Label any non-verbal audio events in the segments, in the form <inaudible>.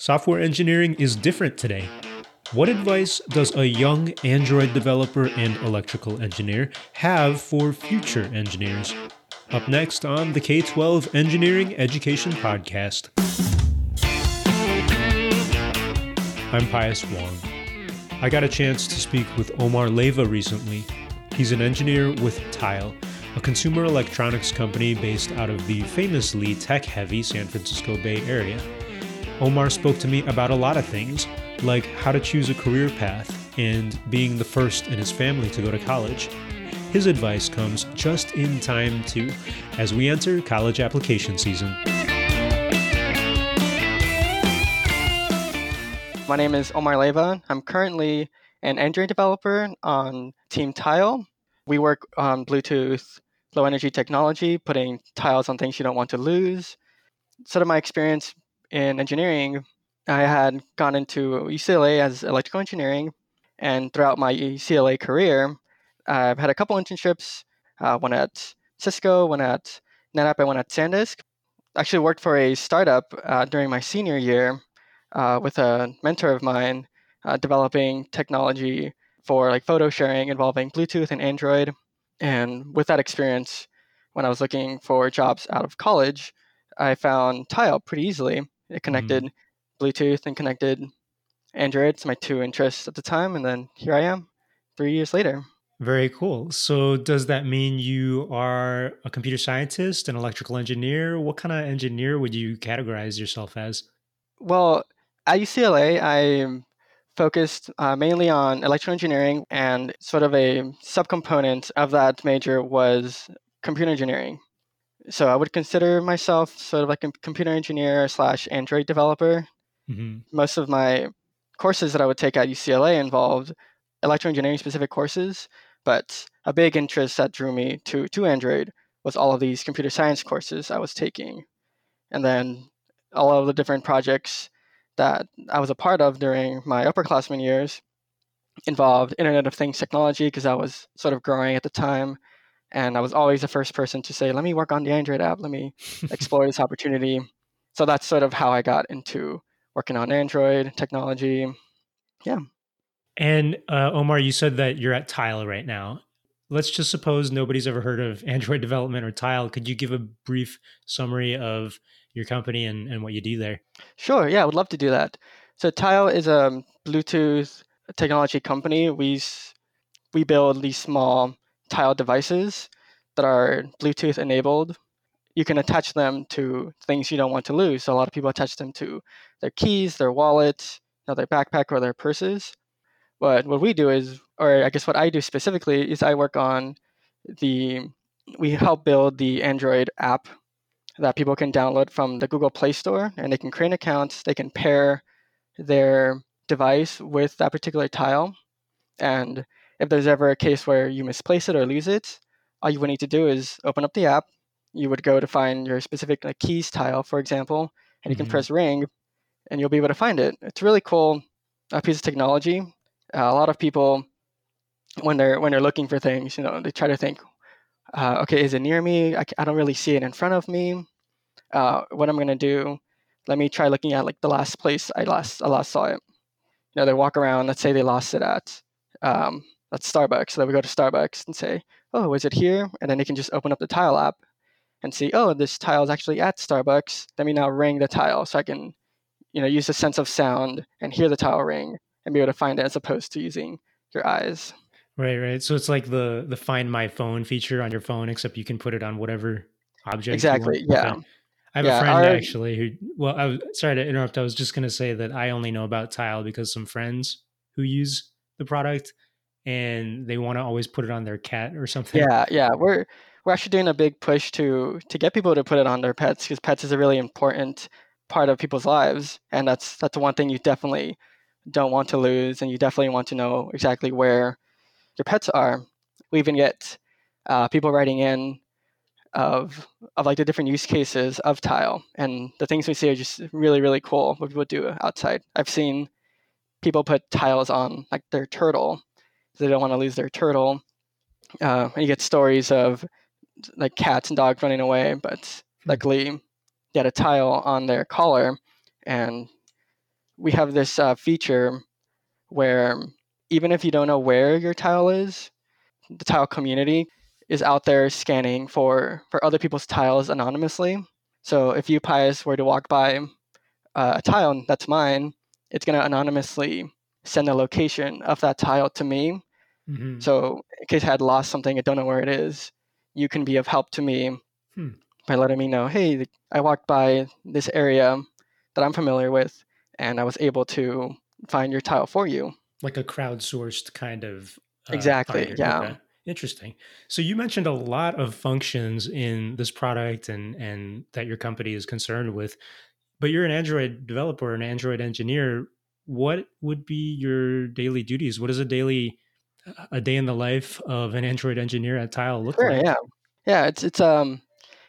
Software engineering is different today. What advice does a young Android developer and electrical engineer have for future engineers? Up next on the K 12 Engineering Education Podcast. I'm Pius Wong. I got a chance to speak with Omar Leyva recently. He's an engineer with Tile, a consumer electronics company based out of the famously tech heavy San Francisco Bay Area. Omar spoke to me about a lot of things, like how to choose a career path and being the first in his family to go to college. His advice comes just in time, too, as we enter college application season. My name is Omar Leyva. I'm currently an Android developer on Team Tile. We work on Bluetooth low energy technology, putting tiles on things you don't want to lose. Sort of my experience in engineering, I had gone into UCLA as electrical engineering, and throughout my UCLA career, I've had a couple internships. Uh, one at Cisco, one at NetApp, and one at SanDisk. Actually, worked for a startup uh, during my senior year uh, with a mentor of mine, uh, developing technology for like photo sharing involving Bluetooth and Android. And with that experience, when I was looking for jobs out of college, I found Tile pretty easily. It connected mm-hmm. Bluetooth and connected Android. It's my two interests at the time. And then here I am three years later. Very cool. So, does that mean you are a computer scientist, an electrical engineer? What kind of engineer would you categorize yourself as? Well, at UCLA, I focused uh, mainly on electrical engineering, and sort of a subcomponent of that major was computer engineering so I would consider myself sort of like a computer engineer slash Android developer. Mm-hmm. Most of my courses that I would take at UCLA involved electroengineering specific courses, but a big interest that drew me to to Android was all of these computer science courses I was taking, and then all of the different projects that I was a part of during my upperclassmen years involved Internet of Things technology because I was sort of growing at the time and I was always the first person to say, "Let me work on the Android app. Let me <laughs> explore this opportunity." So that's sort of how I got into working on Android technology. Yeah. And uh, Omar, you said that you're at Tile right now. Let's just suppose nobody's ever heard of <laughs> Android development or Tile. Could you give a brief summary of your company and, and what you do there? Sure. Yeah, I would love to do that. So Tile is a Bluetooth technology company. We we build these small tile devices that are Bluetooth enabled, you can attach them to things you don't want to lose. So a lot of people attach them to their keys, their wallet, you know, their backpack, or their purses. But what we do is, or I guess what I do specifically, is I work on the, we help build the Android app that people can download from the Google Play Store and they can create an accounts, they can pair their device with that particular tile. And if there's ever a case where you misplace it or lose it, all you would need to do is open up the app. You would go to find your specific like keys tile, for example, and you mm-hmm. can press ring, and you'll be able to find it. It's a really cool uh, piece of technology. Uh, a lot of people, when they're when they're looking for things, you know, they try to think, uh, okay, is it near me? I, I, don't really see it in front of me. Uh, what I'm gonna do? Let me try looking at like the last place I last I last saw it. You know, they walk around. Let's say they lost it at um, that's Starbucks. So that we go to Starbucks and say, oh, is it here? And then they can just open up the tile app and see, oh, this tile is actually at Starbucks. Let me now ring the tile so I can, you know, use the sense of sound and hear the tile ring and be able to find it as opposed to using your eyes. Right, right. So it's like the the find my phone feature on your phone, except you can put it on whatever object. Exactly. Yeah. Okay. I have yeah, a friend our, actually who. Well, I was sorry to interrupt. I was just going to say that I only know about Tile because some friends who use the product and they want to always put it on their cat or something. Yeah, yeah. We're we're actually doing a big push to to get people to put it on their pets because pets is a really important part of people's lives, and that's that's one thing you definitely don't want to lose, and you definitely want to know exactly where your pets are. We even get uh, people writing in of of like the different use cases of tile, and the things we see are just really really cool. What people do outside. I've seen people put tiles on like their turtle they don't want to lose their turtle. Uh, and you get stories of like cats and dogs running away, but hmm. luckily they had a tile on their collar, and we have this uh, feature where even if you don't know where your tile is, the tile community is out there scanning for for other people's tiles anonymously. So if you Pius were to walk by uh, a tile that's mine, it's going to anonymously send the location of that tile to me. Mm-hmm. So in case I had lost something, I don't know where it is, you can be of help to me hmm. by letting me know, hey, I walked by this area that I'm familiar with, and I was able to find your tile for you. Like a crowdsourced kind of. Uh, exactly. Yeah. Okay. Interesting. So you mentioned a lot of functions in this product and and that your company is concerned with, but you're an Android developer, an Android engineer. What would be your daily duties? What does a daily a day in the life of an Android engineer at Tile look sure, like? Yeah, yeah. It's it's um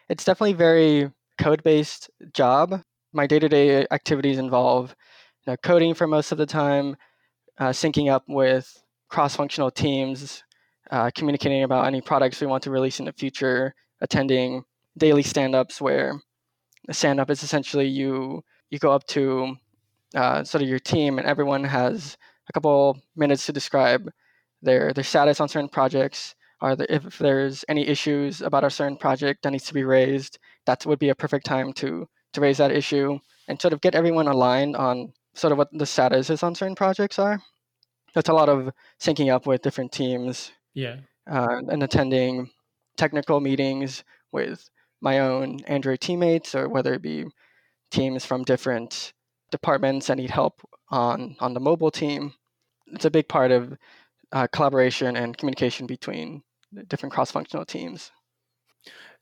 it's definitely very code based job. My day to day activities involve you know, coding for most of the time, uh, syncing up with cross functional teams, uh, communicating about any products we want to release in the future, attending daily stand ups where a stand up is essentially you you go up to uh, sort of your team and everyone has a couple minutes to describe their their status on certain projects are there, if there's any issues about a certain project that needs to be raised that would be a perfect time to to raise that issue and sort of get everyone aligned on sort of what the status is on certain projects are. That's a lot of syncing up with different teams yeah. uh, and attending technical meetings with my own android teammates or whether it be teams from different departments that need help on on the mobile team. It's a big part of uh, collaboration and communication between different cross-functional teams.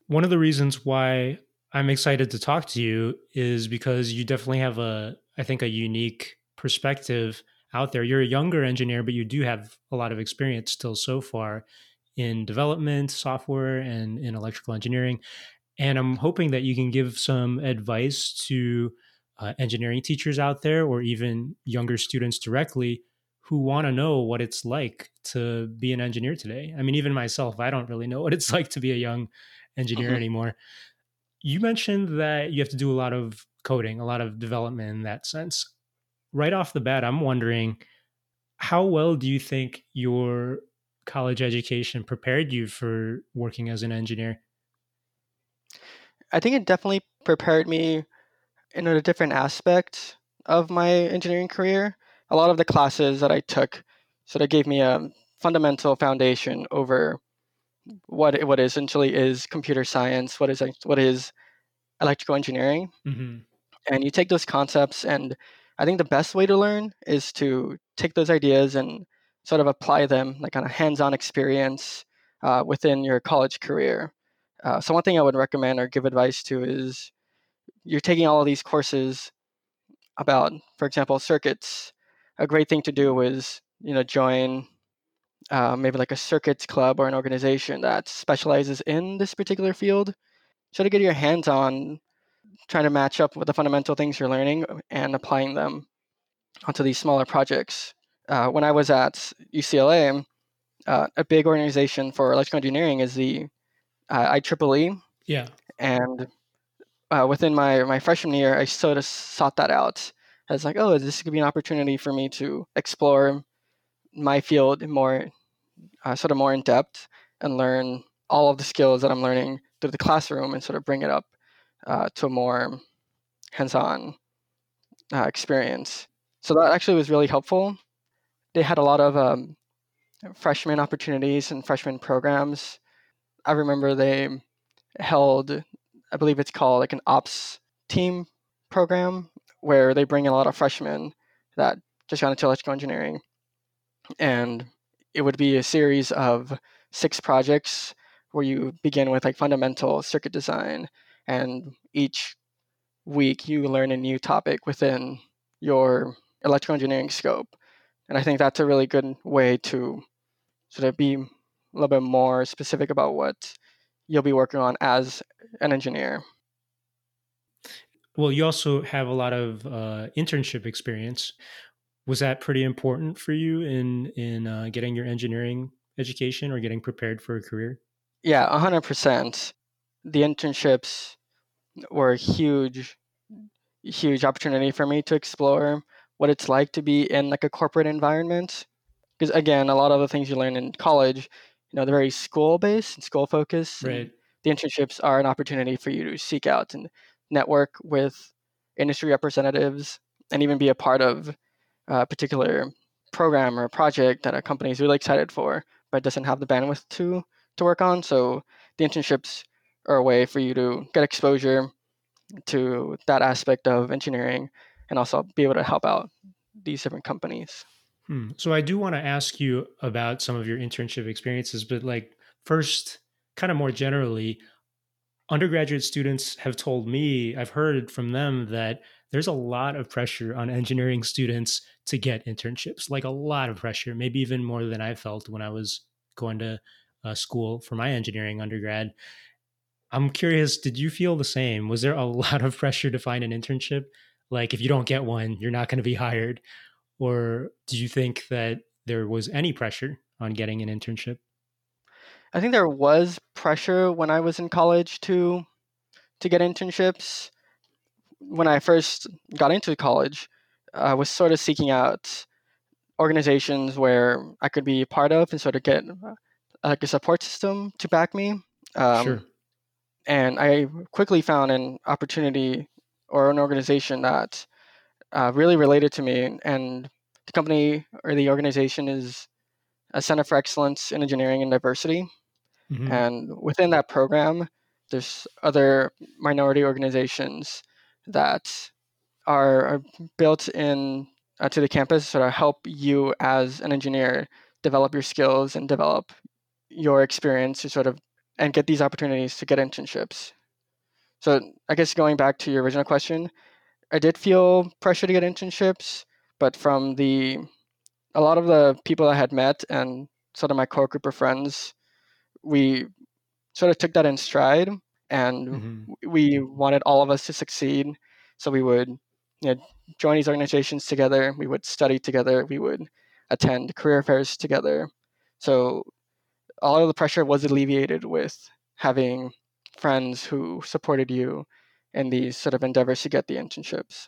One of the reasons why I'm excited to talk to you is because you definitely have a, I think, a unique perspective out there. You're a younger engineer, but you do have a lot of experience still so far in development, software, and in electrical engineering. And I'm hoping that you can give some advice to uh, engineering teachers out there or even younger students directly who want to know what it's like to be an engineer today. I mean, even myself, I don't really know <laughs> what it's like to be a young engineer mm-hmm. anymore. You mentioned that you have to do a lot of coding, a lot of development in that sense. Right off the bat, I'm wondering how well do you think your college education prepared you for working as an engineer? I think it definitely prepared me in a different aspect of my engineering career a lot of the classes that I took sort of gave me a fundamental foundation over what what essentially is computer science, what is what is electrical engineering, mm-hmm. and you take those concepts. And I think the best way to learn is to take those ideas and sort of apply them, like on a hands-on experience uh, within your college career. Uh, so one thing I would recommend or give advice to is you're taking all of these courses about, for example, circuits a great thing to do is you know join uh, maybe like a circuits club or an organization that specializes in this particular field. Try to get your hands on trying to match up with the fundamental things you're learning and applying them onto these smaller projects. Uh, when I was at UCLA, uh, a big organization for electrical engineering is the uh, IEEE. Yeah. And uh, within my, my freshman year, I sort of sought that out as like, oh, this could be an opportunity for me to explore my field more, uh, sort of more in depth, and learn all of the skills that I'm learning through the classroom, and sort of bring it up uh, to a more hands-on uh, experience. So that actually was really helpful. They had a lot of um, freshman opportunities and freshman programs. I remember they held, I believe it's called like an ops team program where they bring in a lot of freshmen that just got into electrical engineering. And it would be a series of six projects where you begin with like fundamental circuit design and each week you learn a new topic within your electrical engineering scope. And I think that's a really good way to sort of be a little bit more specific about what you'll be working on as an engineer. Well, you also have a lot of uh, internship experience. Was that pretty important for you in in uh, getting your engineering education or getting prepared for a career? Yeah, hundred percent. The internships were a huge, huge opportunity for me to explore what it's like to be in like a corporate environment. Because again, a lot of the things you learn in college, you know, they're very school based and school focused. Right. The internships are an opportunity for you to seek out and network with industry representatives and even be a part of a particular program or project that a company is really excited for but doesn't have the bandwidth to to work on. So the internships are a way for you to get exposure to that aspect of engineering and also be able to help out these different companies. Hmm. So I do want to ask you about some of your internship experiences, but like first, kind of more generally, undergraduate students have told me, I've heard from them that there's a lot of pressure on engineering students to get internships, like a lot of pressure, maybe even more than I felt when I was going to uh, school for my engineering undergrad. I'm curious, did you feel the same? Was there a <laughs> lot of pressure to find an internship? Like, if you don't get one, you're not going to be hired. Or do you think that there was any pressure on getting an internship? I think there was pressure when I was in college to to get internships. When I first got into college, I was sort of seeking out organizations where I could be part of and sort of get uh, like a support system to back me. Um, sure. And I quickly found an opportunity or an organization that uh, really related to me. And the company or the organization is a Center for Excellence in Engineering and Diversity. Mm-hmm. And within that program, there's other minority organizations that are, are built in uh, to the campus sort of help you as an engineer develop your skills and develop your experience to sort of and get these opportunities to get internships. So I guess going back to your original question, I did feel pressure to get internships, but from the a lot of the people I had met and sort of my core group of friends, we sort of took that in stride and mm-hmm. we wanted all of us to succeed. So we would you know, join these organizations together. We would study together. We would attend career fairs together. So all of the pressure was alleviated with having friends who supported you in these sort of endeavors to get the internships.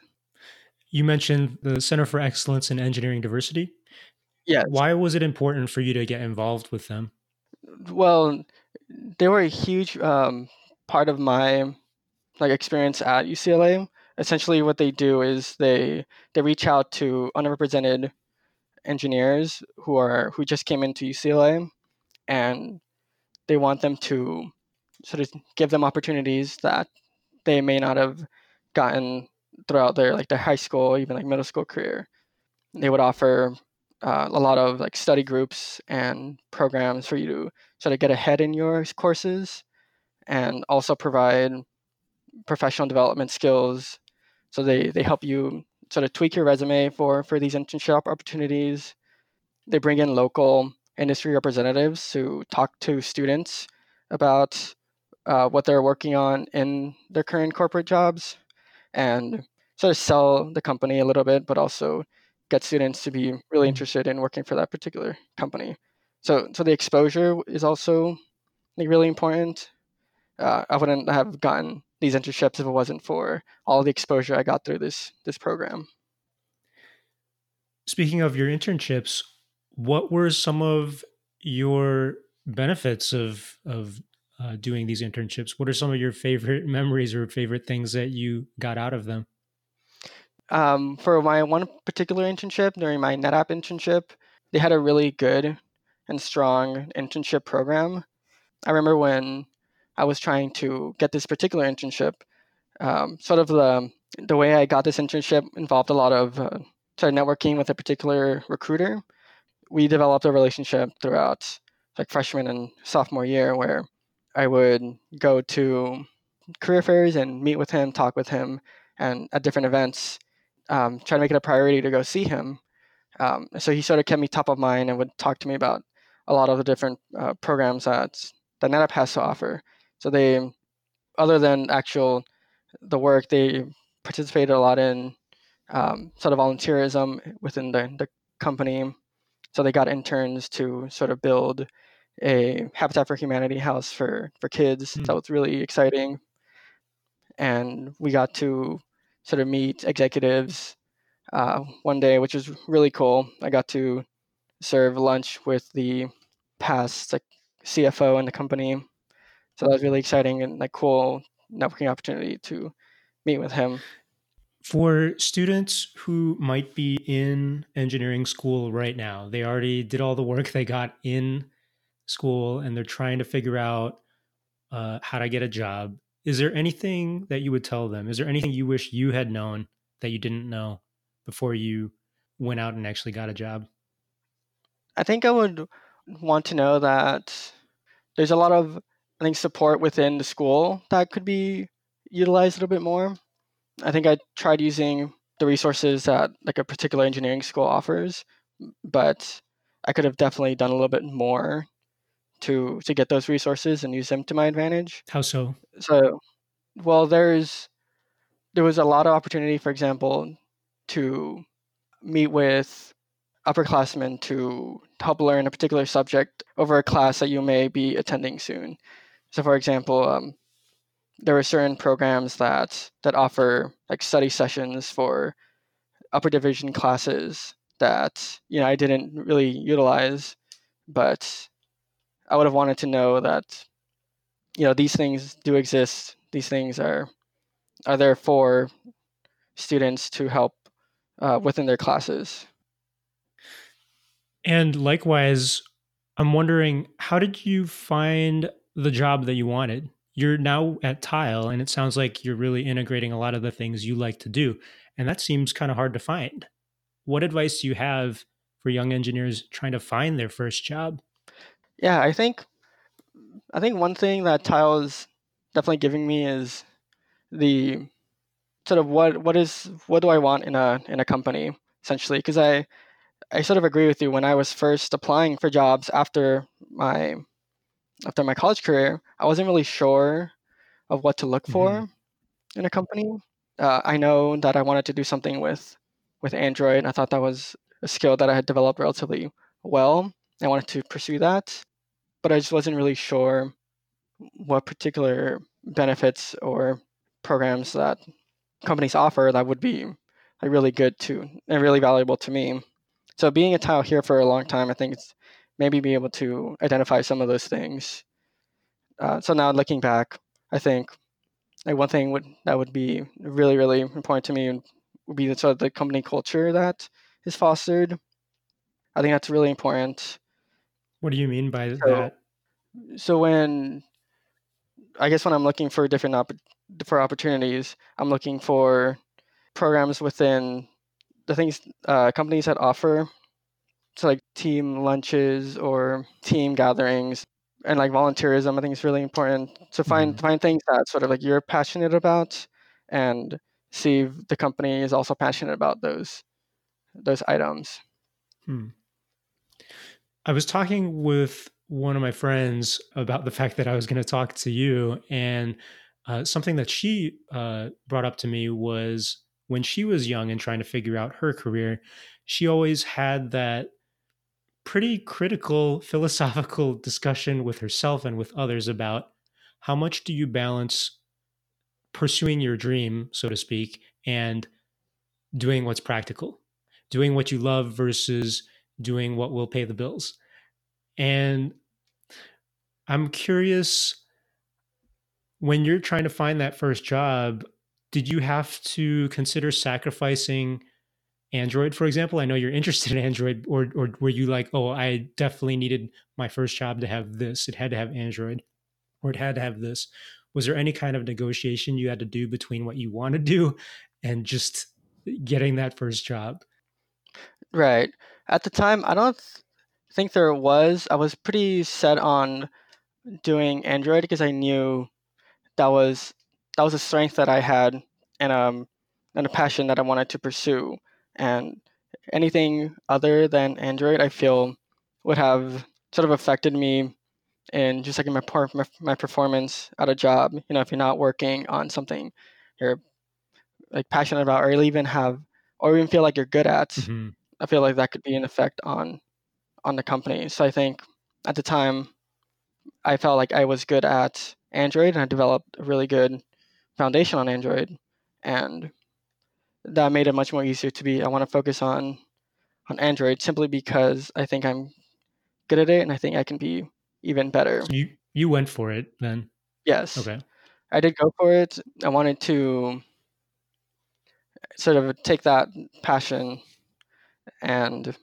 You mentioned the Center for Excellence in Engineering Diversity. Yeah. Why was it important for you to get involved with them? Well, they were a huge um, part of my like experience at UCLA essentially what they do is they they reach out to underrepresented engineers who are who just came into UCLA and they want them to sort of give them opportunities that they may not have gotten throughout their like their high school even like middle school career. They would offer uh, a lot of like study groups and programs for you to sort of get ahead in your courses and also provide professional development skills so they they help you sort of tweak your resume for for these internship opportunities. They bring in local industry representatives to talk to students about uh, what they're working on in their current corporate jobs and sort of sell the company a little bit, but also get students to be really mm. interested in working for that particular company. So, so the exposure is also like really important. Uh, I wouldn't have gotten these internships if it wasn't for all the exposure I got through this this program. Speaking of your internships, what were some of your benefits of of uh, doing these internships? What are some of your favorite <laughs> memories or favorite things that you got out of them? Um, for my one particular internship during my NetApp internship, they had a really good and strong internship program. I remember when I was trying to get this particular internship. Um, sort of the the way I got this internship involved a lot of uh, sort of networking with a particular recruiter. We developed a relationship throughout like freshman and sophomore year where I would go to career fairs and meet with him, talk with him, and at different events, um, try to make it a priority to go see him. Um, so he sort of kept me top of mind and would talk to me about a lot of the different uh, programs that that NetApp has to offer. So they, other than actual the work, they participated a lot in um, sort of volunteerism within the, the company. So they got interns to sort of build a Habitat for Humanity house for for kids. Mm. That was really exciting, and we got to sort of meet executives uh, one day, which was really cool. I got to serve lunch with the past like CFO in the company, so that was really exciting and like cool networking opportunity to meet with him. For students who might be in engineering school right now, they already did all the work <laughs> they got in school and they're trying to figure out uh, how to get a job. Is there anything that you would tell them? Is there anything you wish you had known that you didn't know before you went out and actually got a job? I think I would want to know that there's a lot of I think support within the school that could be utilized a little bit more. I think I tried using the resources that like a particular engineering school offers, but I could have definitely done a little bit more to to get those resources and use them to my advantage. How so? So, well, there's there was a lot of opportunity, for example, to meet with upperclassmen to help learn a particular subject over a class that you may be attending soon. So, for example, um, there are certain programs that that offer like study sessions for upper division classes that you know I didn't really utilize, but I would have wanted to know that you know these things do exist. These things are are there for students to help uh, within their classes. And likewise, I'm wondering how did you find the job that you wanted? You're now at Tile, and it sounds like you're really integrating a lot of the things you like to do. And that seems kind of hard to find. What advice do you have for young engineers trying to find their first job? Yeah, I think I think one thing that Tile is definitely giving me is the sort of what what is what do I want in a in a company essentially? Because I I sort of agree with you. When I was first applying for jobs after my after my college career I wasn't really sure of what to look for mm-hmm. in a company. Uh, I know that I wanted to do something with with Android I thought that was a skill that I had developed relatively well. I wanted to pursue that but I just wasn't really sure what particular benefits or programs that companies offer that would be like really good to and really valuable to me. So being a tile here for a long time, I think it's maybe be able to identify some of those things. Uh, so now looking back, I think like one thing would that would be really really important to me would be the sort of the company culture that is fostered. I think that's really important. What do you mean by so, that? So when I guess when I'm looking for different op- for opportunities, I'm looking for programs within the things uh, companies that offer, so like team lunches or team gatherings and like volunteerism. I think is really important to find mm-hmm. find things that sort of like you're passionate about and see if the company is also passionate about those those items. Hmm. I was talking with one of my friends about the fact that I was going to talk to you. And uh, something that she uh, brought up to me was when she was young and trying to figure out her career, she always had that pretty critical <laughs> philosophical discussion with herself and with others about how much do you balance pursuing your dream, so to speak, and doing what's practical, doing what you love versus doing what will pay the bills. And I'm curious when you're trying to find that first job, did you have to consider sacrificing Android, for example? I know you're <laughs> interested in Android, or or were you like, oh, I definitely needed my first job to have this. It had to have Android, or it had to have this. Was there any kind of negotiation you had to do between what you want to do and just getting that first job? Right. At the time, I don't think there was. I was pretty set on doing Android because I knew that was that was a strength that I had and um and a passion that I wanted to pursue. And anything other than Android, I feel would have sort of affected me in just like in my my, my performance at a job. You know, if you're not working on something you're like passionate about, or even have, or even feel like you're good at, mm-hmm. I feel like that could be an effect on on the company. So I think at the time I felt like I was good at Android and I developed a really good foundation on Android. And that made it much more easier to be. I want to focus on on Android simply because I think I'm good at it and I think I can be even better. So you you went for it then. Yes. Okay. I did go for it. I wanted to sort of take that passion and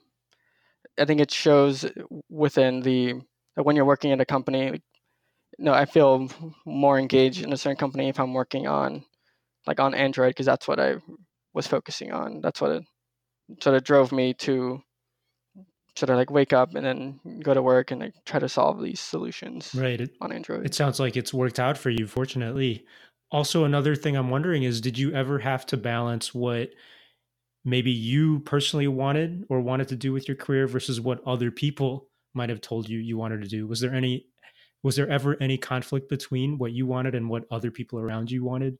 I think it shows within the uh, when you're working at a company. No, I feel more engaged in a certain company if I'm working on like on Android because that's what I was focusing on. That's what it sort of drove me to sort of like wake up and then go to work and like try to solve these solutions Right. It, on Android. it sounds like it's worked out for you, fortunately. Also, another thing I'm wondering is did you ever have to balance what maybe you personally wanted or wanted to do with your career versus what other people might have told you you wanted to do? Was there any was there ever any conflict between what you wanted and what other people around you wanted?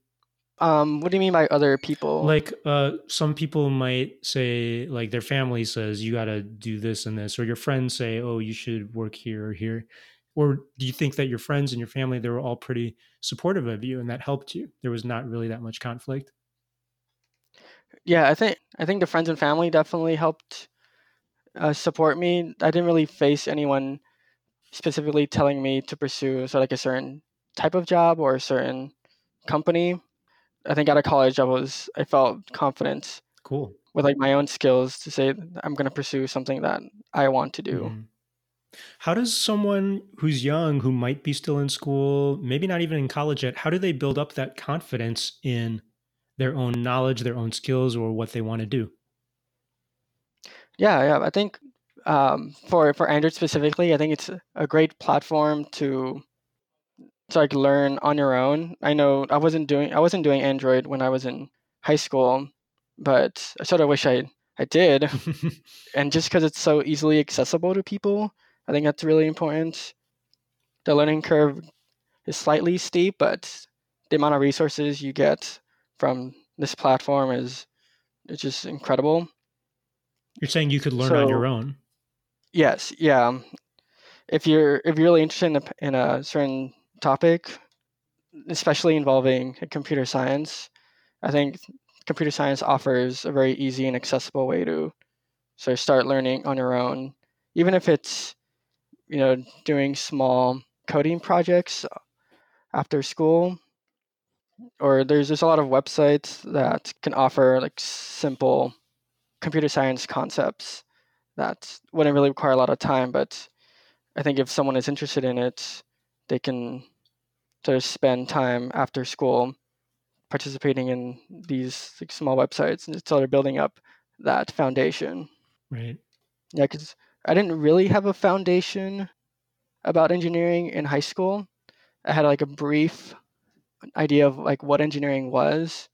Um, what do you mean by other people? Like uh some people might say like their family says you got to do this and this or your friends say oh you should work here or here. Or do you think that your friends and your family they were all pretty supportive of you and that helped you? There was not really that much conflict. Yeah, I think I think the friends and family definitely helped uh, support me. I didn't really face anyone specifically telling me to pursue so like a certain type of job or a certain company. I think out of college, I was I felt confident Cool. with like my own skills to say I'm going to pursue something that I want to do. Mhm. How does someone who's young, who might be still in school, maybe not even in college yet, how do they build up that confidence in their own knowledge, their own skills, or what they want to do? Yeah, yeah. I think um, for for Android specifically, I think it's a great platform to to like learn on your own. I know I wasn't doing I wasn't doing Android when I was in high school, but I sort of wish I I did. <laughs> And just because it's so easily accessible to people, I think that's really important. The learning curve is slightly steep, but the amount of resources you get from this platform is is just incredible. You're saying you could learn on your own. yes, yeah. If you're if you're really interested in a, in a certain topic, especially involving computer science, I think computer science offers a very easy and accessible way to sort of start learning on your own, even if it's you know doing small coding projects after school. Or there's there's a lot of websites that can offer like simple computer science concepts that wouldn't really require a lot of time, but I think if someone is interested in it, they can sort of spend time after school participating in these like, small websites and sort of building up that foundation. Right. Yeah, because I didn't really have a foundation about engineering in high school. I had like a brief idea of like what engineering was,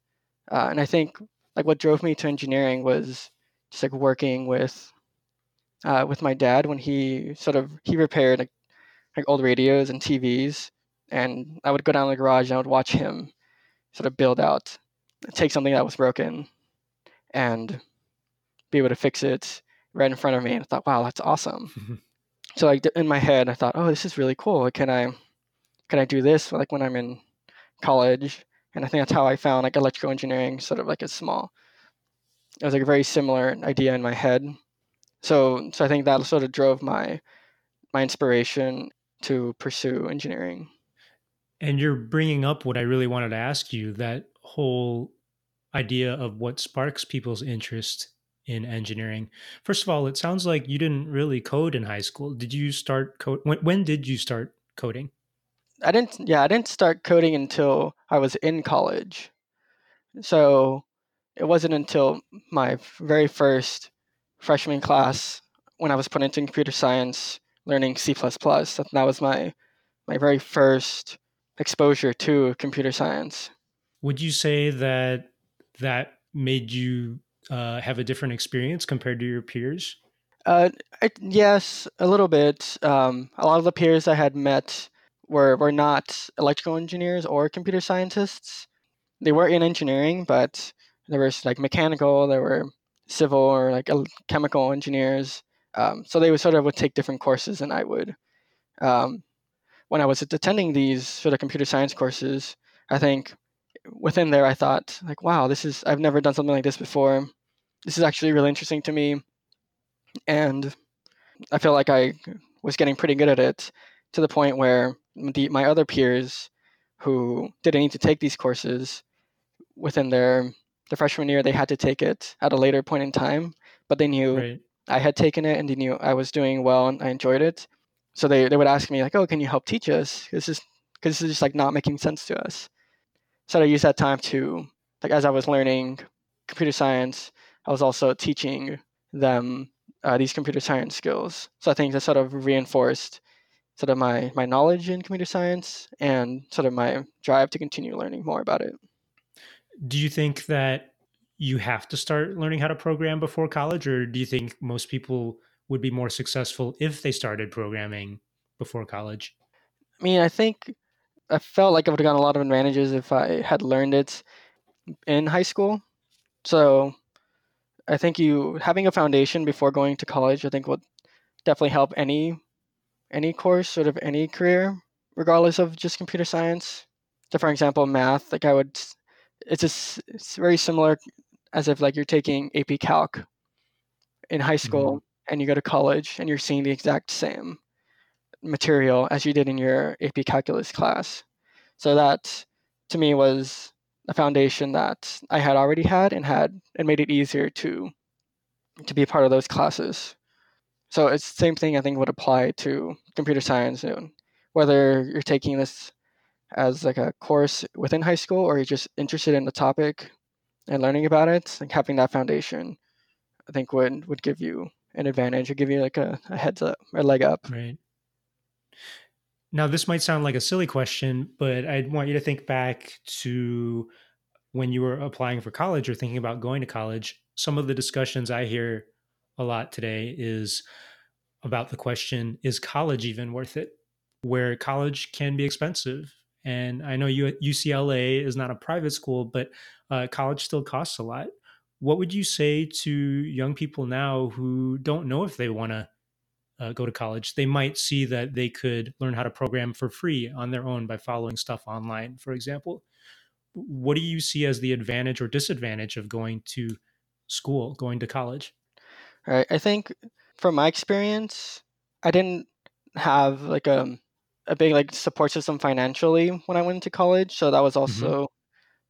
uh, and I think like what drove me to engineering was just like working with uh, with my dad when he sort of he repaired like, like old radios and TVs, and I would go down to the garage and I would watch him sort of build out, take something that was broken, and be able to fix it right in front of me. And I thought, wow, that's awesome. <laughs> So like in my head, I thought, oh, this is really cool. Can I can I do this like when I'm in college? And I think that's how I found like electrical engineering, sort of like a small. It was like a very similar idea in my head. So so I think that sort of drove my my inspiration to pursue engineering. And you're bringing up what I really wanted to ask you that whole idea of what sparks people's interest in engineering. First of all, it sounds like you didn't really code in high school. Did you start code? When, when did you start coding? I didn't yeah, I didn't start coding until I was in college. So it wasn't until my very first freshman class when I was put into computer science learning C++. That, that was my my very first exposure to computer science. Would you say that that made you uh, have a different experience compared to your peers? Uh, I, yes, a little bit. Um, a lot of the peers I had met were, were not electrical engineers or computer scientists. They were in engineering, but there was like mechanical, there were civil or like chemical engineers. Um, so they would sort of would take different courses than I would. Um, when I was attending these sort of computer science courses, I think within there, I thought like, wow, this is I've never done something like this before. This is actually really interesting to me, and I feel like I was getting pretty good at it to the point where the, my other peers who didn't need to take these courses within their the freshman year they had to take it at a later point in time but they knew Right. I had taken it and they knew I was doing well and I enjoyed it. So they, they would ask me like, "Oh, can you help teach us? This is because this is just like not making sense to us." So I used that time to like as I was learning computer science, I was also teaching them uh, these computer science skills. So I think that sort of reinforced sort of my my knowledge in computer science and sort of my drive to continue learning more about it. Do you think that you have to start learning how to program before college, or do you think most people would be more successful if they started programming before college? I mean, I think I felt like I would have gotten a lot of advantages if I had learned it in high school. So I think you having a foundation before going to college, I think would definitely help any any course, sort of any career, regardless of just computer science. So, for example, math, like I would, it's just it's very similar as if like you're taking AP Calc in high school mm-hmm. and you go to college and you're seeing the exact same material as you did in your AP Calculus class. So that to me was a foundation that I had already had and had and made it easier to to be a part of those classes. So it's the same thing I think would apply to computer science, know, whether you're taking this as like a course within high school or you're just interested in the topic and learning about it, like having that foundation, I think would would give you an advantage or give you like a, a heads up or leg up. Right. Now, this might sound like a silly question, but I want you to think back to when you were applying for college or thinking about going to college. Some of the discussions I hear a lot today is about the question is college even worth it? Where college can be expensive. And I know UCLA is not a private school, but uh, college still costs a lot. What would you say to young people now who don't know if they want to uh, go to college? They might see that they could learn how to program for free on their own by following stuff online, for example. What do you see as the advantage or disadvantage of going to school, going to college? Right. I think from my experience, I didn't have like a a big like support system financially when I went to college. So that was also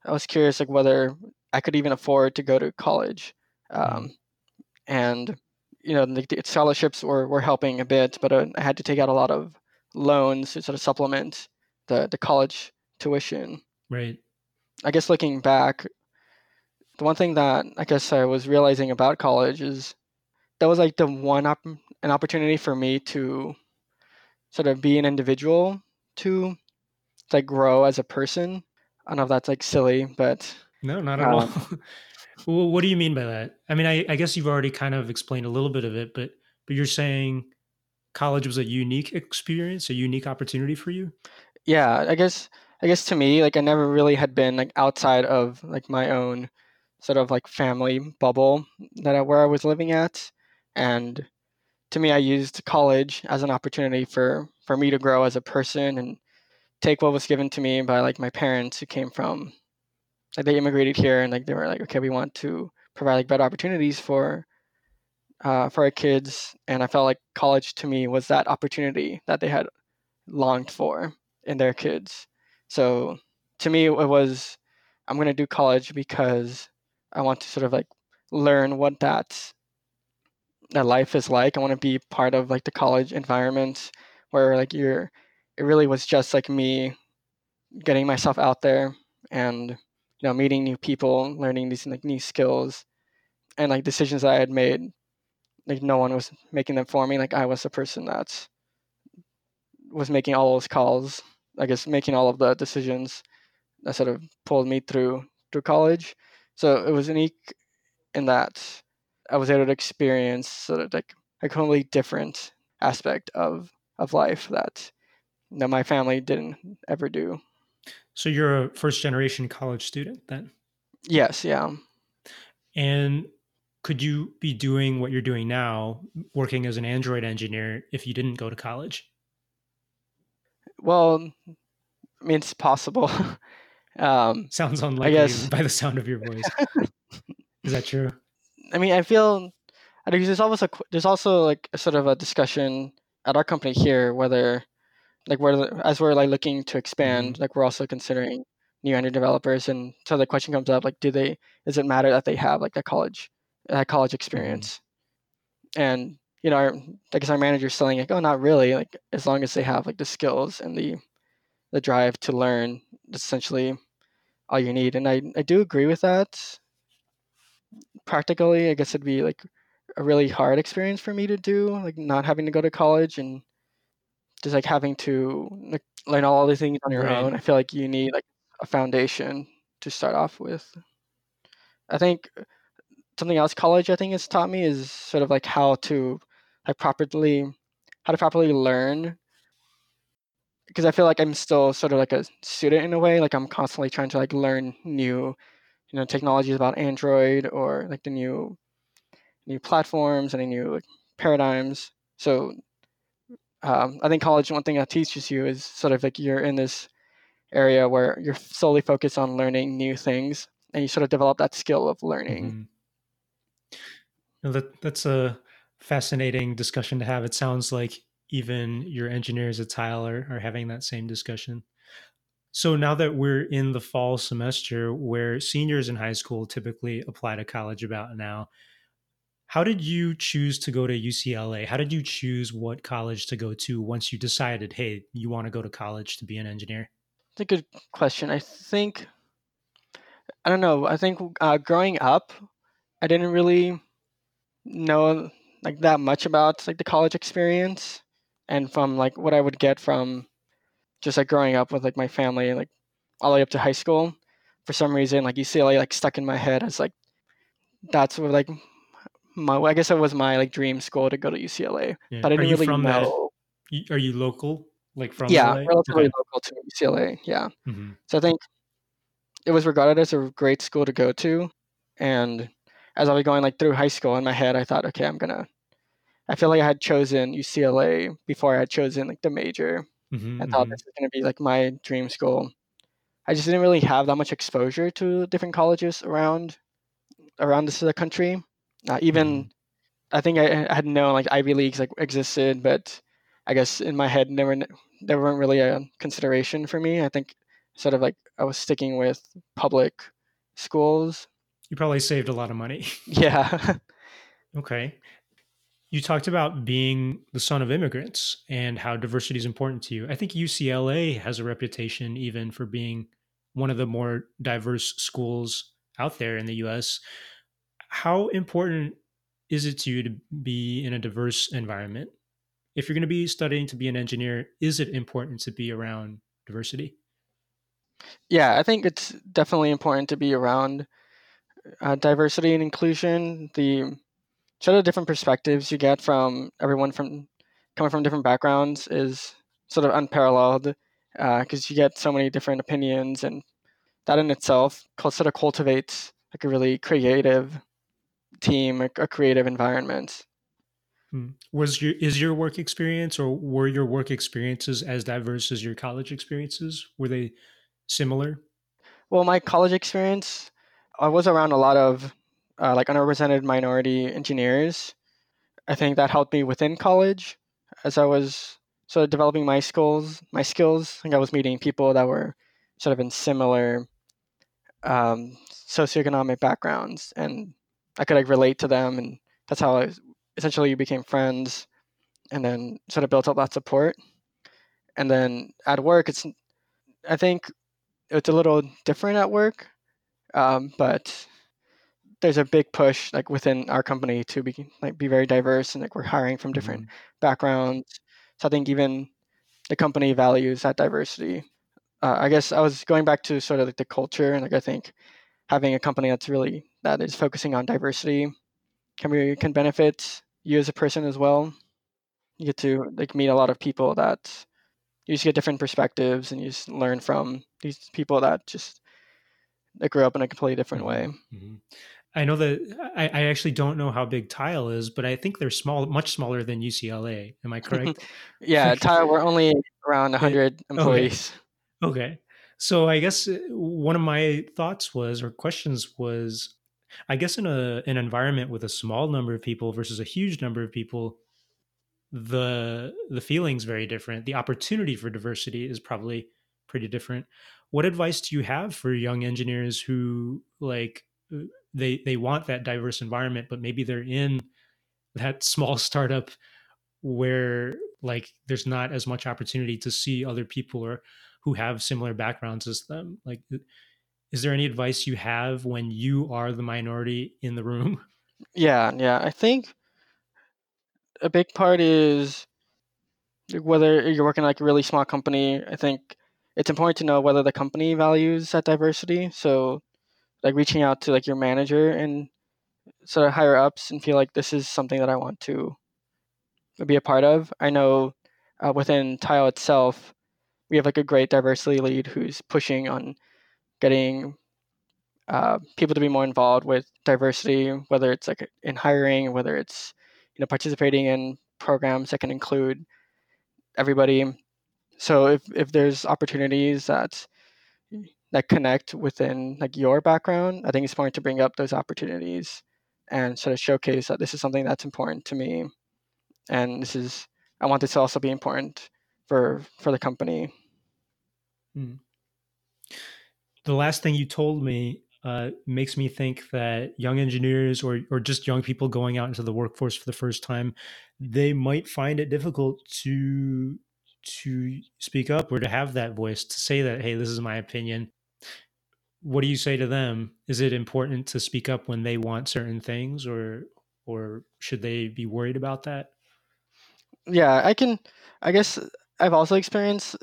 I was curious like whether I could even afford to go to college. Um, and you know the, the scholarships were, were helping a bit, but uh, I had to take out a lot of loans to sort of supplement the the college tuition. Right. I guess looking back, the one thing that I guess I was realizing about college is that was like the one op- an opportunity for me to sort of be an individual to like grow as a person. I don't know if that's like silly, but No, not at Um, all. <laughs> well, what do you mean by that? I mean, I, I guess you've already kind of explained a little bit of it, but but you're saying college was a unique experience, a unique opportunity for you. yeah, I guess I guess to me, like I never really had been like outside of like my own sort of like family bubble that I, where I was living at, and to me, I used college as an opportunity for for me to grow as a person and take what was given to me by like my parents who came from like they immigrated here and like they were like okay we want to provide like better opportunities for uh, for our kids and I felt like college to me was that opportunity that they had longed for in their kids. So to me, it was I'm going to do college because I want to sort of like learn what that that life is like. I want to be part of like the college environment where like you're. It really was just like me getting myself out there and you know meeting new people, learning these like new skills, and like decisions I had made. Like no one was making them for me. Like I was the person that was making all those calls. I guess making all of the decisions that sort of pulled me through through college. So it was unique in that I was able to experience sort of like a completely different aspect of of life that know, my family didn't ever do. So you're a first generation college student then, Yes, yeah. and could you be doing what you're doing now, working as an Android engineer, if you didn't go to college? Well, I mean, it's possible. <laughs> Um, Sounds unlikely by the sound of your voice. <laughs> Is that true? I mean, I feel I think there's always a there's also like a sort of a discussion at our company here whether like whether as we're like looking to expand, mm-hmm. like we're also considering new engine developers, and so the question comes up like, do they does it matter that they have like that college that college mm-hmm. experience? And you know, our, I guess our manager's selling like, oh, not really. Like as long as they have like the skills and the the drive to learn, essentially all you need. And I I do agree with that practically, I guess it'd be like a really hard experience for me to do, like not having to go to college and just like having to like learn all these things on your Right. own. I feel like you need like a foundation to start off with. I think uh, something else college I think has taught me is sort of like how to like properly how to properly learn because I feel like I'm still sort of like a student in a way. Like I'm constantly trying to like learn new, you know, technologies about Android or like the new, new platforms and new like, paradigms. So um, I think college, one thing that teaches you is sort of like you're in this area where you're solely focused on learning new things, and you sort of develop that skill of learning. Mhm. No, that that's a fascinating discussion to have. It sounds like even your engineers at Tile are, are having that same discussion. So now that we're in the fall semester where seniors in high school typically apply to college about now, how did you choose to go to UCLA? How did you choose what college to go to once you decided, hey, you want to go to college to be an engineer? It's a good question. I think I don't know. I think uh, growing up, I didn't really know like that much about like the college experience, and from like what I would get from just like growing up with like my family, like all the way up to high school. For some reason, like UCLA like stuck in my head as like that's what like my I guess it was my like dream school to go to UCLA, Yeah. but I are didn't you really from that? know. y- Are you local? Like from Yeah, LA? relatively Okay. local to UCLA. Yeah. Mhm. So I think it was regarded as a great school to go to. And as I was going like through high school in my head, I thought, okay, I'm gonna. I feel like I had chosen UCLA before I had chosen like the major. Mhm, I thought mhm. this was gonna be like my dream school. I just didn't really have that much exposure to different colleges around around this uh, country. Uh, even I think I, I had known like Ivy leagues like existed, but I guess in my head never they weren't really a consideration for me. I think sort of like I was sticking with public schools. You probably saved a lot of money. <laughs> Yeah. <laughs> Okay. You talked about being the son of immigrants and how diversity is important to you. I think UCLA has a reputation even for being one of the more diverse schools out there in the US. How important is it to you to be in a diverse environment? If you're going to be studying to be an engineer, is it important to be around diversity? yeah, I think it's definitely important to be around uh, diversity and inclusion. The sort of different perspectives you get from everyone from coming from different backgrounds is sort of unparalleled because you get so many different opinions, and that in itself sort of cultivates like a really creative team, a, a creative environment. Hmm. Was your is your work experience or were your work experiences as diverse as your college experiences? Were they similar? Well, my college experience, I was around a lot of uh, like underrepresented minority engineers. I think that helped me within college as I was sort of developing my skills. My skills, I think I was meeting people that were sort of in similar um, socioeconomic backgrounds, and I could like relate to them, and that's how I essentially you became friends, and then sort of built up that support. And then at work, it's I think it's a little different at work, um, but there's a big push like within our company to be like be very diverse and like we're hiring from different Mhm. backgrounds. So I think even the company values that diversity. Uh, I guess I was going back to sort of like the culture, and like I think having a company that's really that is focusing on diversity can be can benefit you as a person as well. You get to like meet a lot of people that you just get different perspectives, and you just learn from these people that just that grew up in a completely different way. Mhm. I know that I, I actually don't know how big Tile is, but I think they're small, much smaller than UCLA. Am I correct? <laughs> Yeah, <laughs> Tile, we're only around 100 employees. okay. So I guess uh, one of my thoughts was, or questions was, I guess in a an environment with a small number of people versus a huge number of people, the the feeling's very different. The opportunity for diversity is probably pretty different. What advice do you have for young engineers who like they they want that diverse environment, but maybe they're in that <laughs> small startup where like there's not as much opportunity to see other people or who have similar backgrounds as them. Like is there any advice you have when you are the minority in the room? <laughs> Yeah yeah i think a big part is whether you're working like a really small company i think it's important to know whether the company values that diversity. So like reaching out to like your manager and sort of higher ups and feel like this is something that i want to be a part of. I know uh, within Tile itself, we have like a great diversity lead who's pushing on getting uh, people to be more involved with diversity, whether it's like in hiring, whether it's you know participating in programs that can include everybody. So if if there's opportunities that that connect within like your background, I think it's important to bring up those opportunities and sort of showcase that this is something that's important to me and this is I want this to also be important for for the company. Hmm. The last thing you told me uh, makes me think that young engineers or or just young people going out into the workforce for the first time, they might find it difficult to to speak up or to have that voice to say that hey, this is my opinion. What do you say to them? Is it important to speak up when they want certain things, or or should they be worried about that? yeah, I can. I guess I've also experienced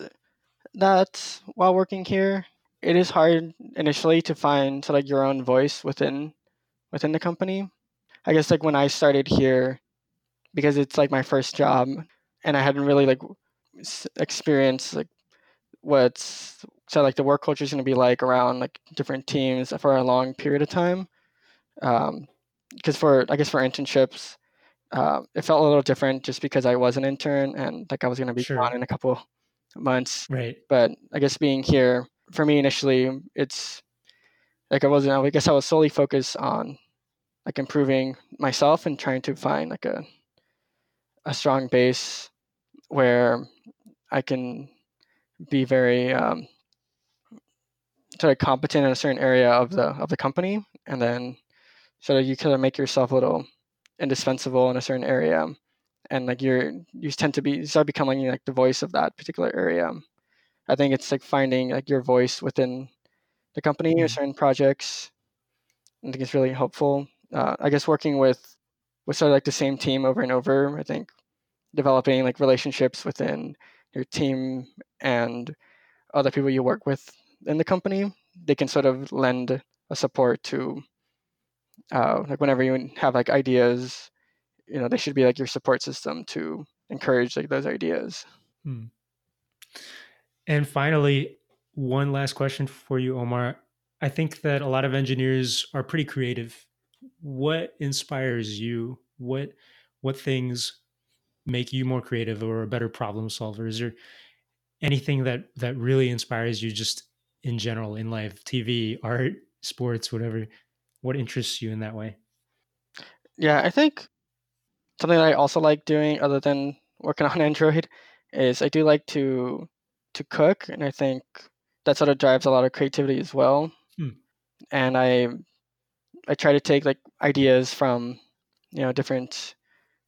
that while working here. It is hard initially to find like your own voice within within the company. I guess like when I started here, because it's like my first job, and I hadn't really like experienced like what's so like the work culture is going to be like around like different teams for a long period of time. Um, because for I guess for internships, uh, it felt a little different just because I was an intern and like I was going to be sure. gone in a couple months. Right. But I guess being here for me initially, it's like I wasn't. I guess I was solely focused on like improving myself and trying to find like a a strong base where I can be very um, sort of competent in a certain area of the of the company, and then sort of you kind of make yourself a little indispensable in a certain area and like you're you tend to be you start becoming like the voice of that particular area i think it's like finding like your voice within the company mm-hmm. or certain projects i think it's really helpful uh, i guess working with with sort of like the same team over and over i think developing like relationships within your team and other people you work with in the company they can sort of lend a support to uh, like whenever you have like ideas you know they should be like your support system to encourage like those ideas. Hmm. and finally one last question for you omar. I think that a lot of engineers are pretty creative. What inspires you? What what things make you more creative or a better problem solver? Is there anything that that really inspires you just in general in life tv art sports whatever what interests you in that way? Yeah, I think something that I also like doing other than working <laughs> on Android is I do like to to cook, and I think that sort of drives a lot of creativity as well. Hmm. And I I try to take like ideas from you know different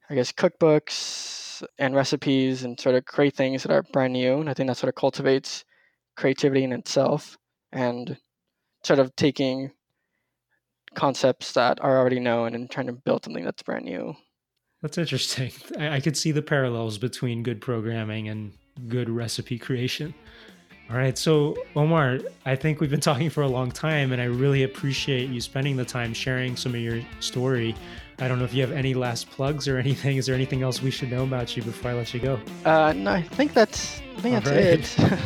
I guess cookbooks and recipes and sort of create things that are brand new. And I think that sort of cultivates creativity in itself and sort of taking concepts that are already known and trying to build something that's brand new. That's interesting. <laughs> I, I could see the parallels between good programming and good recipe creation. All right, so Omar, I think we've been <laughs> talking for a long time, and I really appreciate you spending the time sharing some of your story. I don't know if you have any last plugs or <laughs> anything. Is there anything else we should know about you before I let you go? Uh, no, I think that's I think that's right. it.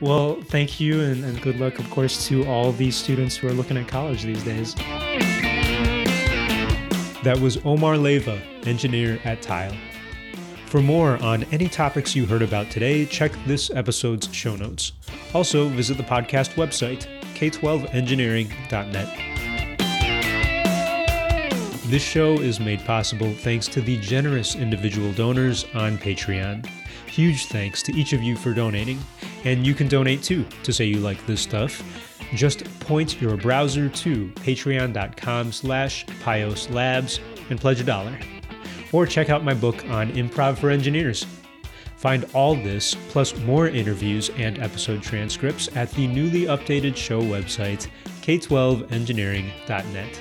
Well, thank you, and, and good luck, of course, to all these students who are looking at college these days. That was Omar Leyva, engineer at Tile. For more on any topics you heard about today, check this episode's show notes. Also, visit the podcast website, k12engineering.net. This show is made possible thanks to the generous individual donors on Patreon. Huge thanks to each of you for donating, and you can donate too to say you like this stuff. Just point your browser to patreon.com slash pioslabs and pledge a dollar. Or check out my book on improv for engineers. Find all this, plus more interviews and episode transcripts at the newly updated show website, k12engineering.net.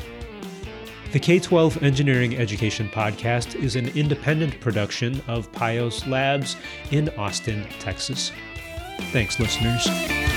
The K 12 Engineering Education Podcast is an independent production of Pios Labs in Austin, Texas. Thanks, listeners.